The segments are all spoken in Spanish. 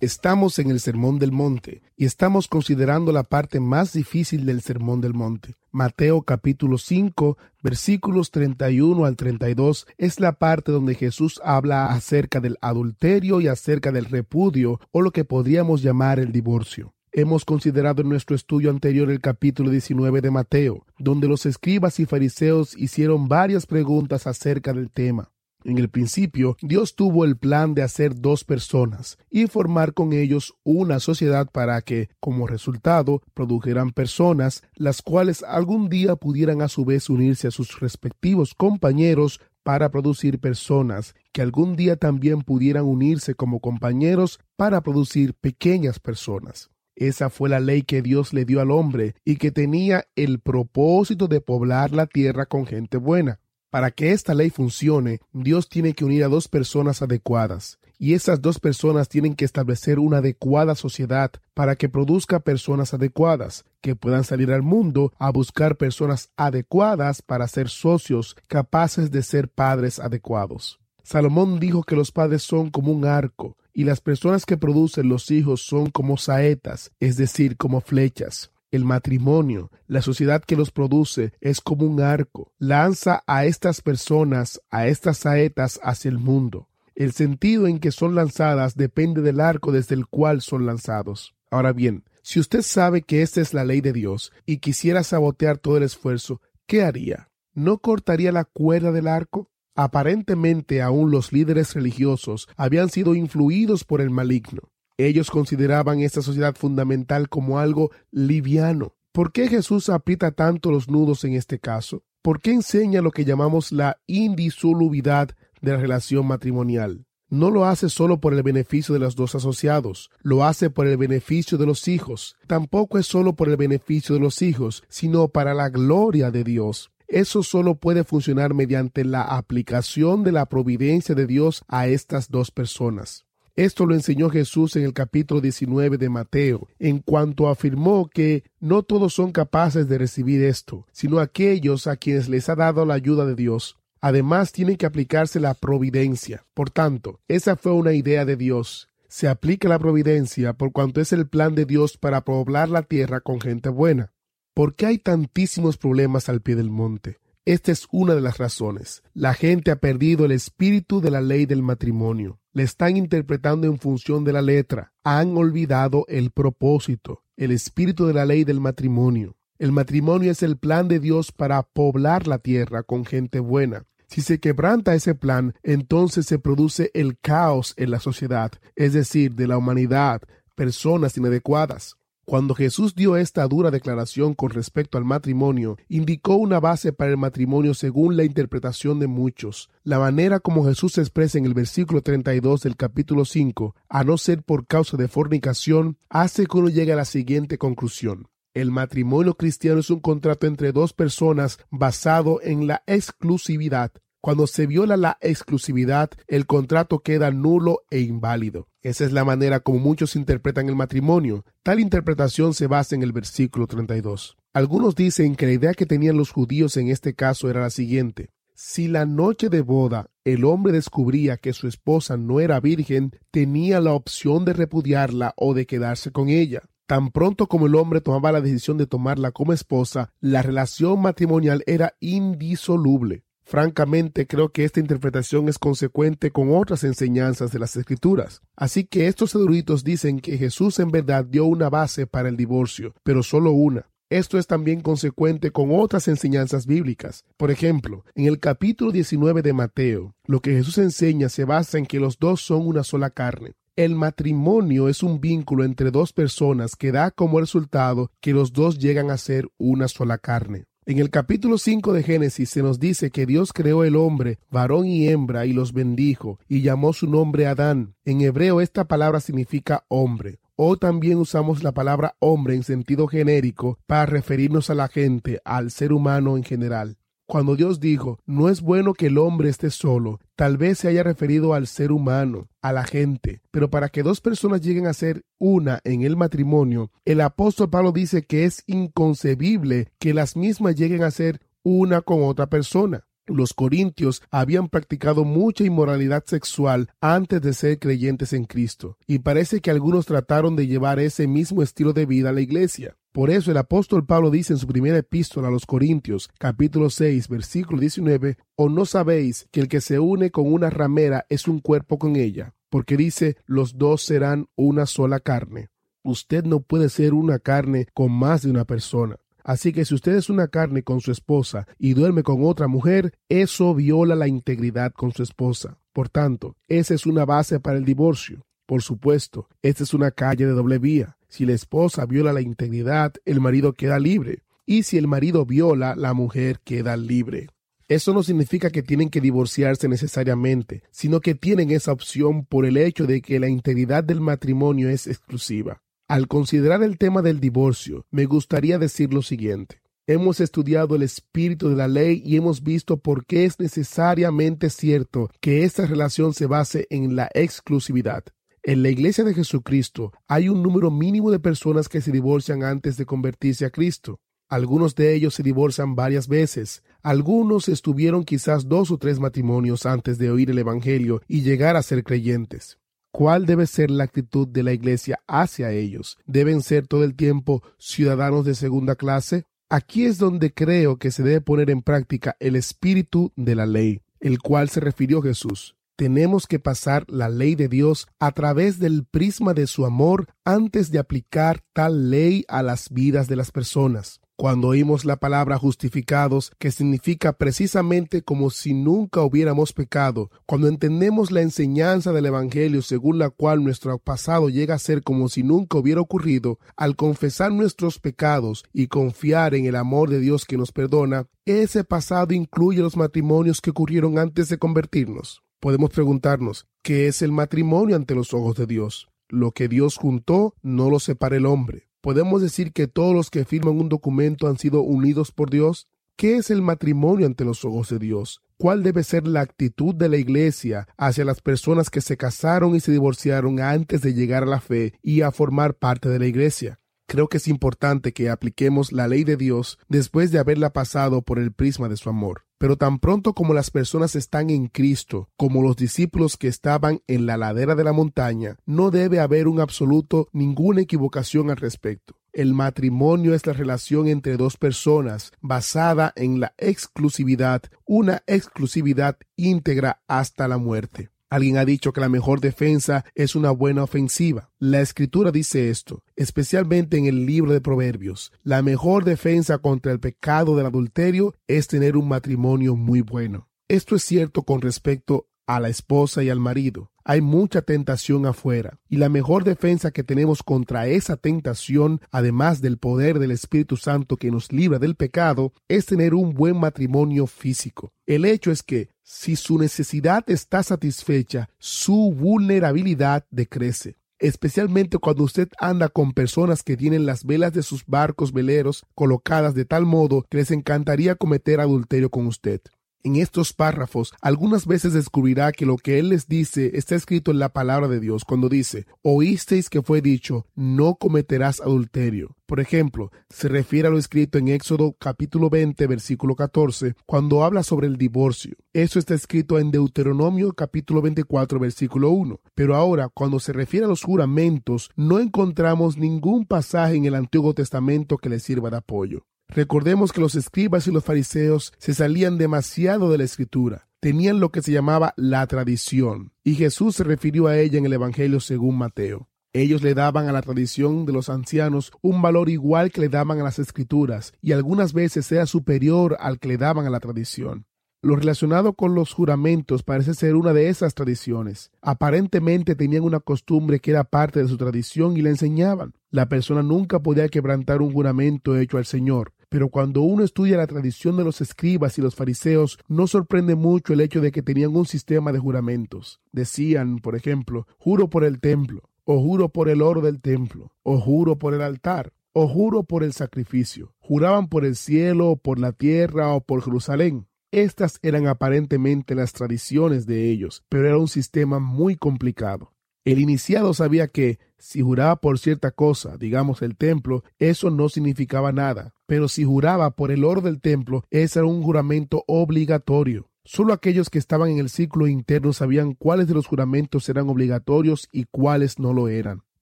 Estamos en el Sermón del Monte y estamos considerando la parte más difícil del Sermón del Monte. Mateo capítulo 5 versículos 31 al 32 es la parte donde Jesús habla acerca del adulterio y acerca del repudio o lo que podríamos llamar el divorcio. Hemos considerado en nuestro estudio anterior el capítulo 19 de Mateo, donde los escribas y fariseos hicieron varias preguntas acerca del tema. En el principio, Dios tuvo el plan de hacer dos personas y formar con ellos una sociedad para que, como resultado, produjeran personas, las cuales algún día pudieran a su vez unirse a sus respectivos compañeros para producir personas que algún día también pudieran unirse como compañeros para producir pequeñas personas. Esa fue la ley que Dios le dio al hombre y que tenía el propósito de poblar la tierra con gente buena. Para que esta ley funcione, Dios tiene que unir a dos personas adecuadas, y esas dos personas tienen que establecer una adecuada sociedad para que produzca personas adecuadas, que puedan salir al mundo a buscar personas adecuadas para ser socios capaces de ser padres adecuados. Salomón dijo que los padres son como un arco, y las personas que producen los hijos son como saetas, es decir, como flechas. El matrimonio, la sociedad que los produce, es como un arco. Lanza a estas personas, a estas saetas hacia el mundo. El sentido en que son lanzadas depende del arco desde el cual son lanzados. Ahora bien, si usted sabe que esta es la ley de Dios y quisiera sabotear todo el esfuerzo, ¿qué haría? ¿No cortaría la cuerda del arco? Aparentemente aún los líderes religiosos habían sido influidos por el maligno. Ellos consideraban esta sociedad fundamental como algo liviano. ¿Por qué Jesús aprieta tanto los nudos en este caso? ¿Por qué enseña lo que llamamos la indisolubilidad de la relación matrimonial? No lo hace solo por el beneficio de los dos asociados, lo hace por el beneficio de los hijos. Tampoco es solo por el beneficio de los hijos, sino para la gloria de Dios. Eso solo puede funcionar mediante la aplicación de la providencia de Dios a estas dos personas. Esto lo enseñó Jesús en el capítulo 19 de Mateo, en cuanto afirmó que no todos son capaces de recibir esto, sino aquellos a quienes les ha dado la ayuda de Dios. Además, tiene que aplicarse la providencia. Por tanto, esa fue una idea de Dios. Se aplica la providencia por cuanto es el plan de Dios para poblar la tierra con gente buena. ¿Por qué hay tantísimos problemas al pie del monte? Esta es una de las razones. La gente ha perdido el espíritu de la ley del matrimonio. Le están interpretando en función de la letra. Han olvidado el propósito, el espíritu de la ley del matrimonio. El matrimonio es el plan de Dios para poblar la tierra con gente buena. Si se quebranta ese plan, entonces se produce el caos en la sociedad, es decir, de la humanidad, personas inadecuadas. Cuando Jesús dio esta dura declaración con respecto al matrimonio, indicó una base para el matrimonio según la interpretación de muchos. La manera como Jesús se expresa en el versículo 32 del capítulo 5, a no ser por causa de fornicación, hace que uno llegue a la siguiente conclusión. El matrimonio cristiano es un contrato entre dos personas basado en la exclusividad. Cuando se viola la exclusividad, el contrato queda nulo e inválido. Esa es la manera como muchos interpretan el matrimonio. Tal interpretación se basa en el versículo 32. Algunos dicen que la idea que tenían los judíos en este caso era la siguiente. Si la noche de boda el hombre descubría que su esposa no era virgen, tenía la opción de repudiarla o de quedarse con ella. Tan pronto como el hombre tomaba la decisión de tomarla como esposa, la relación matrimonial era indisoluble. Francamente, creo que esta interpretación es consecuente con otras enseñanzas de las Escrituras. Así que estos eruditos dicen que Jesús en verdad dio una base para el divorcio, pero solo una. Esto es también consecuente con otras enseñanzas bíblicas. Por ejemplo, en el capítulo 19 de Mateo, lo que Jesús enseña se basa en que los dos son una sola carne. El matrimonio es un vínculo entre dos personas que da como resultado que los dos llegan a ser una sola carne. En el capítulo 5 de Génesis se nos dice que Dios creó el hombre, varón y hembra, y los bendijo, y llamó su nombre Adán. En hebreo esta palabra significa hombre. O también usamos la palabra hombre en sentido genérico para referirnos a la gente, al ser humano en general. Cuando Dios dijo, no es bueno que el hombre esté solo, tal vez se haya referido al ser humano, a la gente, pero para que dos personas lleguen a ser una en el matrimonio, el apóstol Pablo dice que es inconcebible que las mismas lleguen a ser una con otra persona. Los corintios habían practicado mucha inmoralidad sexual antes de ser creyentes en Cristo, y parece que algunos trataron de llevar ese mismo estilo de vida a la iglesia. Por eso el apóstol Pablo dice en su primera epístola a los Corintios, capítulo 6, versículo 19, ¿O no sabéis que el que se une con una ramera es un cuerpo con ella? Porque dice, los dos serán una sola carne. Usted no puede ser una carne con más de una persona. Así que si usted es una carne con su esposa y duerme con otra mujer, eso viola la integridad con su esposa. Por tanto, esa es una base para el divorcio. Por supuesto, esta es una calle de doble vía. Si la esposa viola la integridad, el marido queda libre. Y si el marido viola, la mujer queda libre. Eso no significa que tienen que divorciarse necesariamente, sino que tienen esa opción por el hecho de que la integridad del matrimonio es exclusiva. Al considerar el tema del divorcio, me gustaría decir lo siguiente. Hemos estudiado el espíritu de la ley y hemos visto por qué es necesariamente cierto que esta relación se base en la exclusividad. En la iglesia de Jesucristo hay un número mínimo de personas que se divorcian antes de convertirse a Cristo. Algunos de ellos se divorcian varias veces. Algunos estuvieron quizás dos o tres matrimonios antes de oír el Evangelio y llegar a ser creyentes. ¿Cuál debe ser la actitud de la Iglesia hacia ellos? ¿Deben ser todo el tiempo ciudadanos de segunda clase? Aquí es donde creo que se debe poner en práctica el espíritu de la ley, el cual se refirió Jesús. Tenemos que pasar la ley de Dios a través del prisma de su amor antes de aplicar tal ley a las vidas de las personas. Cuando oímos la palabra justificados, que significa precisamente como si nunca hubiéramos pecado, cuando entendemos la enseñanza del Evangelio según la cual nuestro pasado llega a ser como si nunca hubiera ocurrido, al confesar nuestros pecados y confiar en el amor de Dios que nos perdona, ese pasado incluye los matrimonios que ocurrieron antes de convertirnos. Podemos preguntarnos, ¿qué es el matrimonio ante los ojos de Dios? Lo que Dios juntó no lo separa el hombre. ¿Podemos decir que todos los que firman un documento han sido unidos por Dios? ¿Qué es el matrimonio ante los ojos de Dios? ¿Cuál debe ser la actitud de la Iglesia hacia las personas que se casaron y se divorciaron antes de llegar a la fe y a formar parte de la Iglesia? Creo que es importante que apliquemos la ley de Dios después de haberla pasado por el prisma de su amor. Pero tan pronto como las personas están en Cristo, como los discípulos que estaban en la ladera de la montaña, no debe haber un absoluto ninguna equivocación al respecto. El matrimonio es la relación entre dos personas basada en la exclusividad, una exclusividad íntegra hasta la muerte. Alguien ha dicho que la mejor defensa es una buena ofensiva. La escritura dice esto, especialmente en el libro de Proverbios. La mejor defensa contra el pecado del adulterio es tener un matrimonio muy bueno. Esto es cierto con respecto a la esposa y al marido. Hay mucha tentación afuera, y la mejor defensa que tenemos contra esa tentación, además del poder del Espíritu Santo que nos libra del pecado, es tener un buen matrimonio físico. El hecho es que si su necesidad está satisfecha, su vulnerabilidad decrece especialmente cuando usted anda con personas que tienen las velas de sus barcos veleros colocadas de tal modo que les encantaría cometer adulterio con usted. En estos párrafos, algunas veces descubrirá que lo que él les dice está escrito en la palabra de Dios cuando dice, oísteis que fue dicho, no cometerás adulterio. Por ejemplo, se refiere a lo escrito en Éxodo capítulo 20, versículo 14, cuando habla sobre el divorcio. Eso está escrito en Deuteronomio capítulo 24, versículo 1. Pero ahora, cuando se refiere a los juramentos, no encontramos ningún pasaje en el Antiguo Testamento que le sirva de apoyo. Recordemos que los escribas y los fariseos se salían demasiado de la escritura. Tenían lo que se llamaba la tradición, y Jesús se refirió a ella en el Evangelio según Mateo. Ellos le daban a la tradición de los ancianos un valor igual que le daban a las escrituras, y algunas veces era superior al que le daban a la tradición. Lo relacionado con los juramentos parece ser una de esas tradiciones. Aparentemente tenían una costumbre que era parte de su tradición y la enseñaban. La persona nunca podía quebrantar un juramento hecho al Señor. Pero cuando uno estudia la tradición de los escribas y los fariseos, no sorprende mucho el hecho de que tenían un sistema de juramentos. Decían, por ejemplo, juro por el templo, o juro por el oro del templo, o juro por el altar, o juro por el sacrificio. Juraban por el cielo, por la tierra o por Jerusalén. Estas eran aparentemente las tradiciones de ellos, pero era un sistema muy complicado. El iniciado sabía que, si juraba por cierta cosa, digamos el templo, eso no significaba nada, pero si juraba por el oro del templo, ese era un juramento obligatorio. Solo aquellos que estaban en el círculo interno sabían cuáles de los juramentos eran obligatorios y cuáles no lo eran.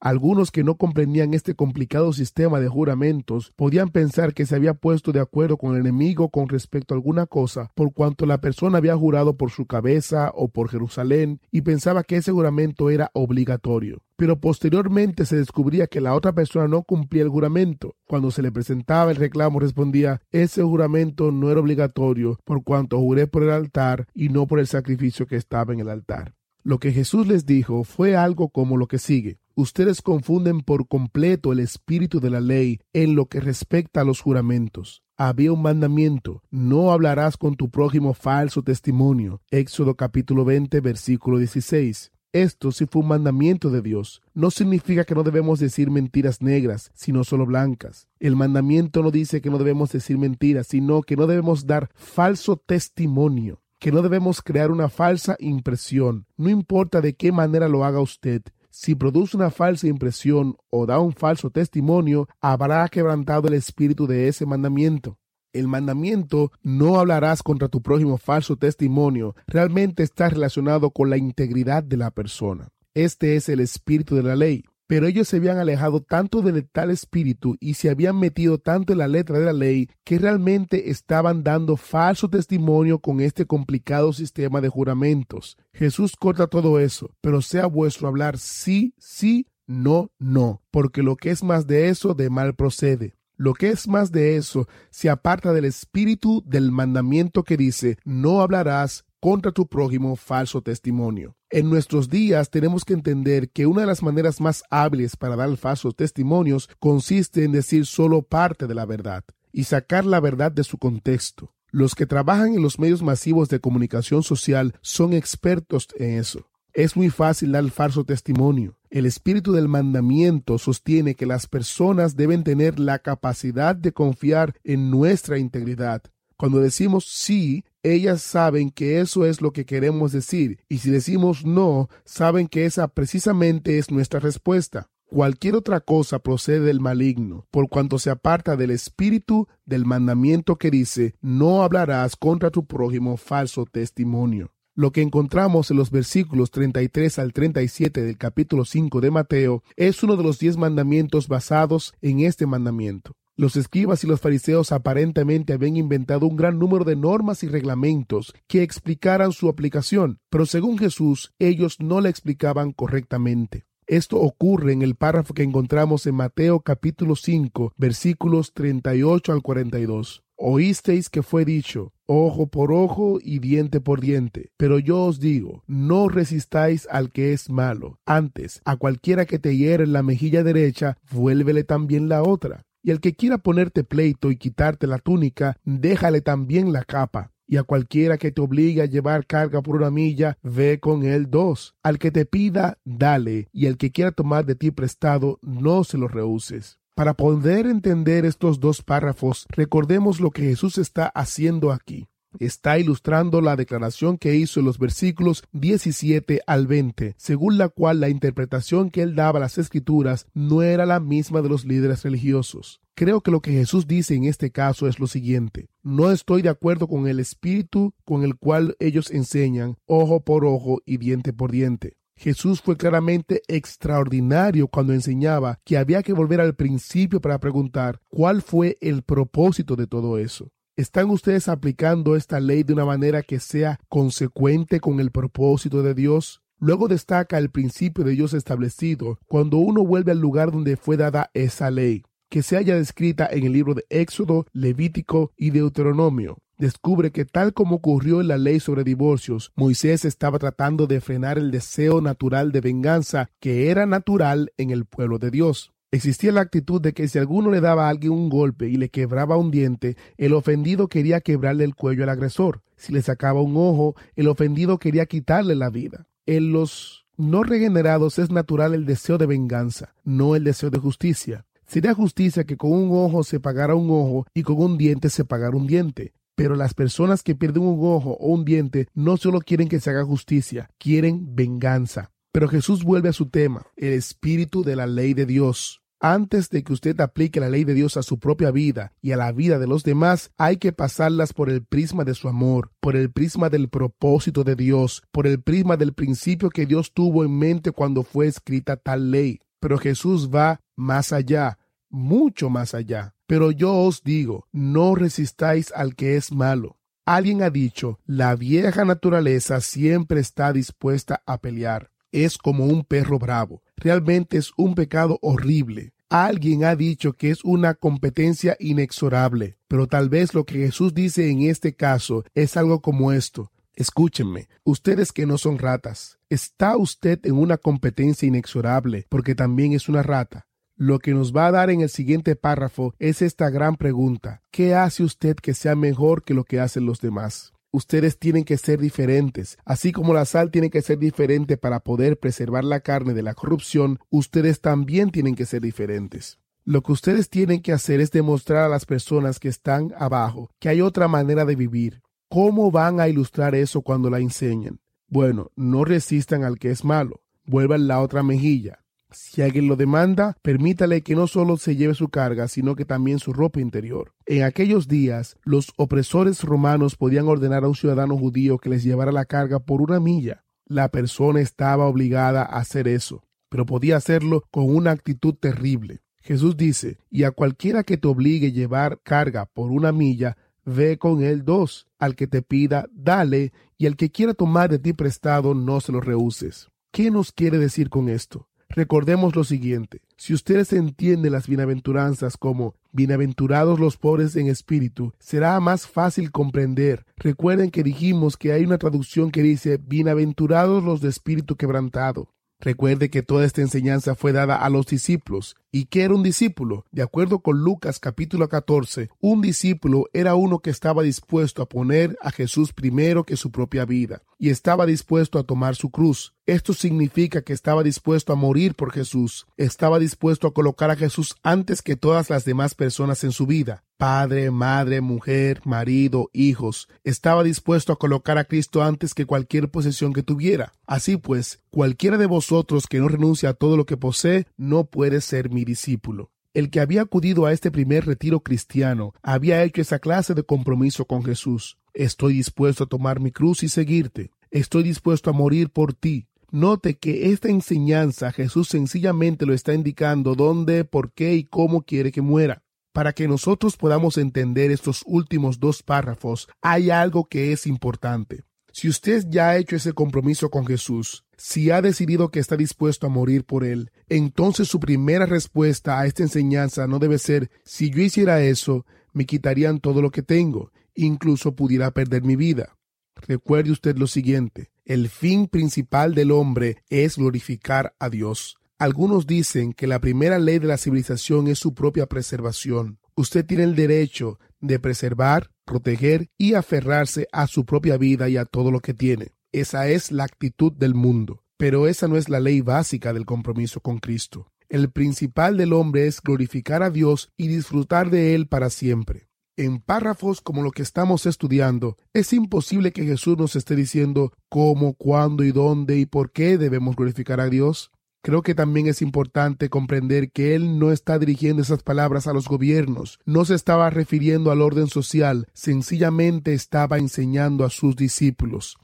Algunos que no comprendían este complicado sistema de juramentos podían pensar que se había puesto de acuerdo con el enemigo con respecto a alguna cosa por cuanto la persona había jurado por su cabeza o por Jerusalén y pensaba que ese juramento era obligatorio. Pero posteriormente se descubría que la otra persona no cumplía el juramento. Cuando se le presentaba el reclamo respondía ese juramento no era obligatorio por cuanto juré por el altar y no por el sacrificio que estaba en el altar. Lo que Jesús les dijo fue algo como lo que sigue. Ustedes confunden por completo el espíritu de la ley en lo que respecta a los juramentos. Había un mandamiento, no hablarás con tu prójimo falso testimonio. Éxodo capítulo 20, versículo 16. Esto sí fue un mandamiento de Dios. No significa que no debemos decir mentiras negras, sino solo blancas. El mandamiento no dice que no debemos decir mentiras, sino que no debemos dar falso testimonio, que no debemos crear una falsa impresión, no importa de qué manera lo haga usted. Si produce una falsa impresión o da un falso testimonio, habrá quebrantado el espíritu de ese mandamiento. El mandamiento no hablarás contra tu prójimo falso testimonio realmente está relacionado con la integridad de la persona. Este es el espíritu de la ley. Pero ellos se habían alejado tanto del tal espíritu y se habían metido tanto en la letra de la ley que realmente estaban dando falso testimonio con este complicado sistema de juramentos. Jesús corta todo eso, pero sea vuestro hablar sí, sí, no, no, porque lo que es más de eso de mal procede. Lo que es más de eso se aparta del espíritu del mandamiento que dice, no hablarás contra tu prójimo falso testimonio. En nuestros días tenemos que entender que una de las maneras más hábiles para dar falsos testimonios consiste en decir solo parte de la verdad y sacar la verdad de su contexto. Los que trabajan en los medios masivos de comunicación social son expertos en eso. Es muy fácil dar falso testimonio. El espíritu del mandamiento sostiene que las personas deben tener la capacidad de confiar en nuestra integridad. Cuando decimos sí, ellas saben que eso es lo que queremos decir, y si decimos no, saben que esa precisamente es nuestra respuesta. Cualquier otra cosa procede del maligno, por cuanto se aparta del espíritu del mandamiento que dice, no hablarás contra tu prójimo falso testimonio. Lo que encontramos en los versículos 33 al 37 del capítulo 5 de Mateo es uno de los diez mandamientos basados en este mandamiento. Los escribas y los fariseos aparentemente habían inventado un gran número de normas y reglamentos que explicaran su aplicación, pero según Jesús ellos no la explicaban correctamente. Esto ocurre en el párrafo que encontramos en Mateo capítulo 5 versículos 38 al 42. Oísteis que fue dicho, ojo por ojo y diente por diente. Pero yo os digo, no resistáis al que es malo. Antes, a cualquiera que te hiere la mejilla derecha, vuélvele también la otra. Y al que quiera ponerte pleito y quitarte la túnica, déjale también la capa. Y a cualquiera que te obligue a llevar carga por una milla, ve con él dos. Al que te pida, dale, y al que quiera tomar de ti prestado, no se lo rehuses. Para poder entender estos dos párrafos, recordemos lo que Jesús está haciendo aquí está ilustrando la declaración que hizo en los versículos 17 al 20, según la cual la interpretación que él daba a las escrituras no era la misma de los líderes religiosos. Creo que lo que Jesús dice en este caso es lo siguiente. No estoy de acuerdo con el espíritu con el cual ellos enseñan ojo por ojo y diente por diente. Jesús fue claramente extraordinario cuando enseñaba que había que volver al principio para preguntar cuál fue el propósito de todo eso. ¿Están ustedes aplicando esta ley de una manera que sea consecuente con el propósito de Dios? Luego destaca el principio de Dios establecido cuando uno vuelve al lugar donde fue dada esa ley, que se haya descrita en el libro de Éxodo, Levítico y Deuteronomio. Descubre que tal como ocurrió en la ley sobre divorcios, Moisés estaba tratando de frenar el deseo natural de venganza que era natural en el pueblo de Dios. Existía la actitud de que si alguno le daba a alguien un golpe y le quebraba un diente, el ofendido quería quebrarle el cuello al agresor. Si le sacaba un ojo, el ofendido quería quitarle la vida. En los no regenerados es natural el deseo de venganza, no el deseo de justicia. Sería justicia que con un ojo se pagara un ojo y con un diente se pagara un diente. Pero las personas que pierden un ojo o un diente no solo quieren que se haga justicia, quieren venganza Pero Jesús vuelve a su tema, el espíritu de la ley de Dios. Antes de que usted aplique la ley de Dios a su propia vida y a la vida de los demás, hay que pasarlas por el prisma de su amor, por el prisma del propósito de Dios, por el prisma del principio que Dios tuvo en mente cuando fue escrita tal ley. Pero Jesús va más allá, mucho más allá. Pero yo os digo, no resistáis al que es malo. Alguien ha dicho, la vieja naturaleza siempre está dispuesta a pelear. Es como un perro bravo realmente es un pecado horrible. Alguien ha dicho que es una competencia inexorable, pero tal vez lo que Jesús dice en este caso es algo como esto. Escúchenme, ustedes que no son ratas, ¿está usted en una competencia inexorable porque también es una rata? Lo que nos va a dar en el siguiente párrafo es esta gran pregunta. ¿Qué hace usted que sea mejor que lo que hacen los demás? Ustedes tienen que ser diferentes. Así como la sal tiene que ser diferente para poder preservar la carne de la corrupción, ustedes también tienen que ser diferentes. Lo que ustedes tienen que hacer es demostrar a las personas que están abajo que hay otra manera de vivir. ¿Cómo van a ilustrar eso cuando la enseñan? Bueno, no resistan al que es malo. Vuelvan la otra mejilla. Si alguien lo demanda, permítale que no solo se lleve su carga, sino que también su ropa interior. En aquellos días, los opresores romanos podían ordenar a un ciudadano judío que les llevara la carga por una milla. La persona estaba obligada a hacer eso, pero podía hacerlo con una actitud terrible. Jesús dice, y a cualquiera que te obligue a llevar carga por una milla, ve con él dos. Al que te pida, dale, y al que quiera tomar de ti prestado, no se lo rehuses. ¿Qué nos quiere decir con esto? Recordemos lo siguiente, si ustedes entienden las bienaventuranzas como bienaventurados los pobres en espíritu, será más fácil comprender. Recuerden que dijimos que hay una traducción que dice bienaventurados los de espíritu quebrantado. Recuerde que toda esta enseñanza fue dada a los discípulos. ¿Y qué era un discípulo? De acuerdo con Lucas capítulo 14, un discípulo era uno que estaba dispuesto a poner a Jesús primero que su propia vida y estaba dispuesto a tomar su cruz. Esto significa que estaba dispuesto a morir por Jesús, estaba dispuesto a colocar a Jesús antes que todas las demás personas en su vida. Padre, madre, mujer, marido, hijos, estaba dispuesto a colocar a Cristo antes que cualquier posesión que tuviera. Así pues, cualquiera de vosotros que no renuncia a todo lo que posee, no puede ser mi discípulo. El que había acudido a este primer retiro cristiano había hecho esa clase de compromiso con Jesús. Estoy dispuesto a tomar mi cruz y seguirte. Estoy dispuesto a morir por ti. Note que esta enseñanza Jesús sencillamente lo está indicando dónde, por qué y cómo quiere que muera. Para que nosotros podamos entender estos últimos dos párrafos, hay algo que es importante. Si usted ya ha hecho ese compromiso con Jesús, si ha decidido que está dispuesto a morir por Él, entonces su primera respuesta a esta enseñanza no debe ser, si yo hiciera eso, me quitarían todo lo que tengo, incluso pudiera perder mi vida. Recuerde usted lo siguiente, el fin principal del hombre es glorificar a Dios. Algunos dicen que la primera ley de la civilización es su propia preservación. Usted tiene el derecho de preservar, proteger y aferrarse a su propia vida y a todo lo que tiene. Esa es la actitud del mundo. Pero esa no es la ley básica del compromiso con Cristo. El principal del hombre es glorificar a Dios y disfrutar de Él para siempre en párrafos como lo que estamos estudiando, es imposible que Jesús nos esté diciendo cómo, cuándo y dónde y por qué debemos glorificar a Dios. Creo que también es importante comprender que Él no está dirigiendo esas palabras a los gobiernos, no se estaba refiriendo al orden social, sencillamente estaba enseñando a sus discípulos.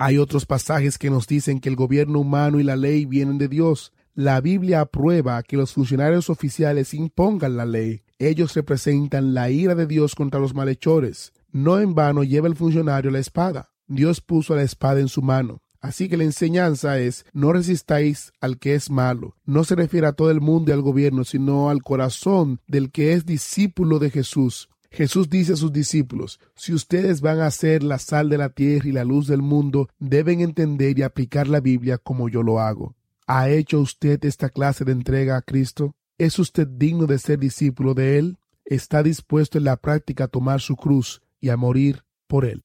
Hay otros pasajes que nos dicen que el gobierno humano y la ley vienen de Dios. La Biblia aprueba que los funcionarios oficiales impongan la ley. Ellos representan la ira de Dios contra los malhechores. No en vano lleva el funcionario la espada. Dios puso la espada en su mano. Así que la enseñanza es no resistáis al que es malo. No se refiere a todo el mundo y al gobierno, sino al corazón del que es discípulo de Jesús. Jesús dice a sus discípulos, si ustedes van a ser la sal de la tierra y la luz del mundo, deben entender y aplicar la Biblia como yo lo hago. ¿Ha hecho usted esta clase de entrega a Cristo? ¿Es usted digno de ser discípulo de Él? ¿Está dispuesto en la práctica a tomar su cruz y a morir por Él?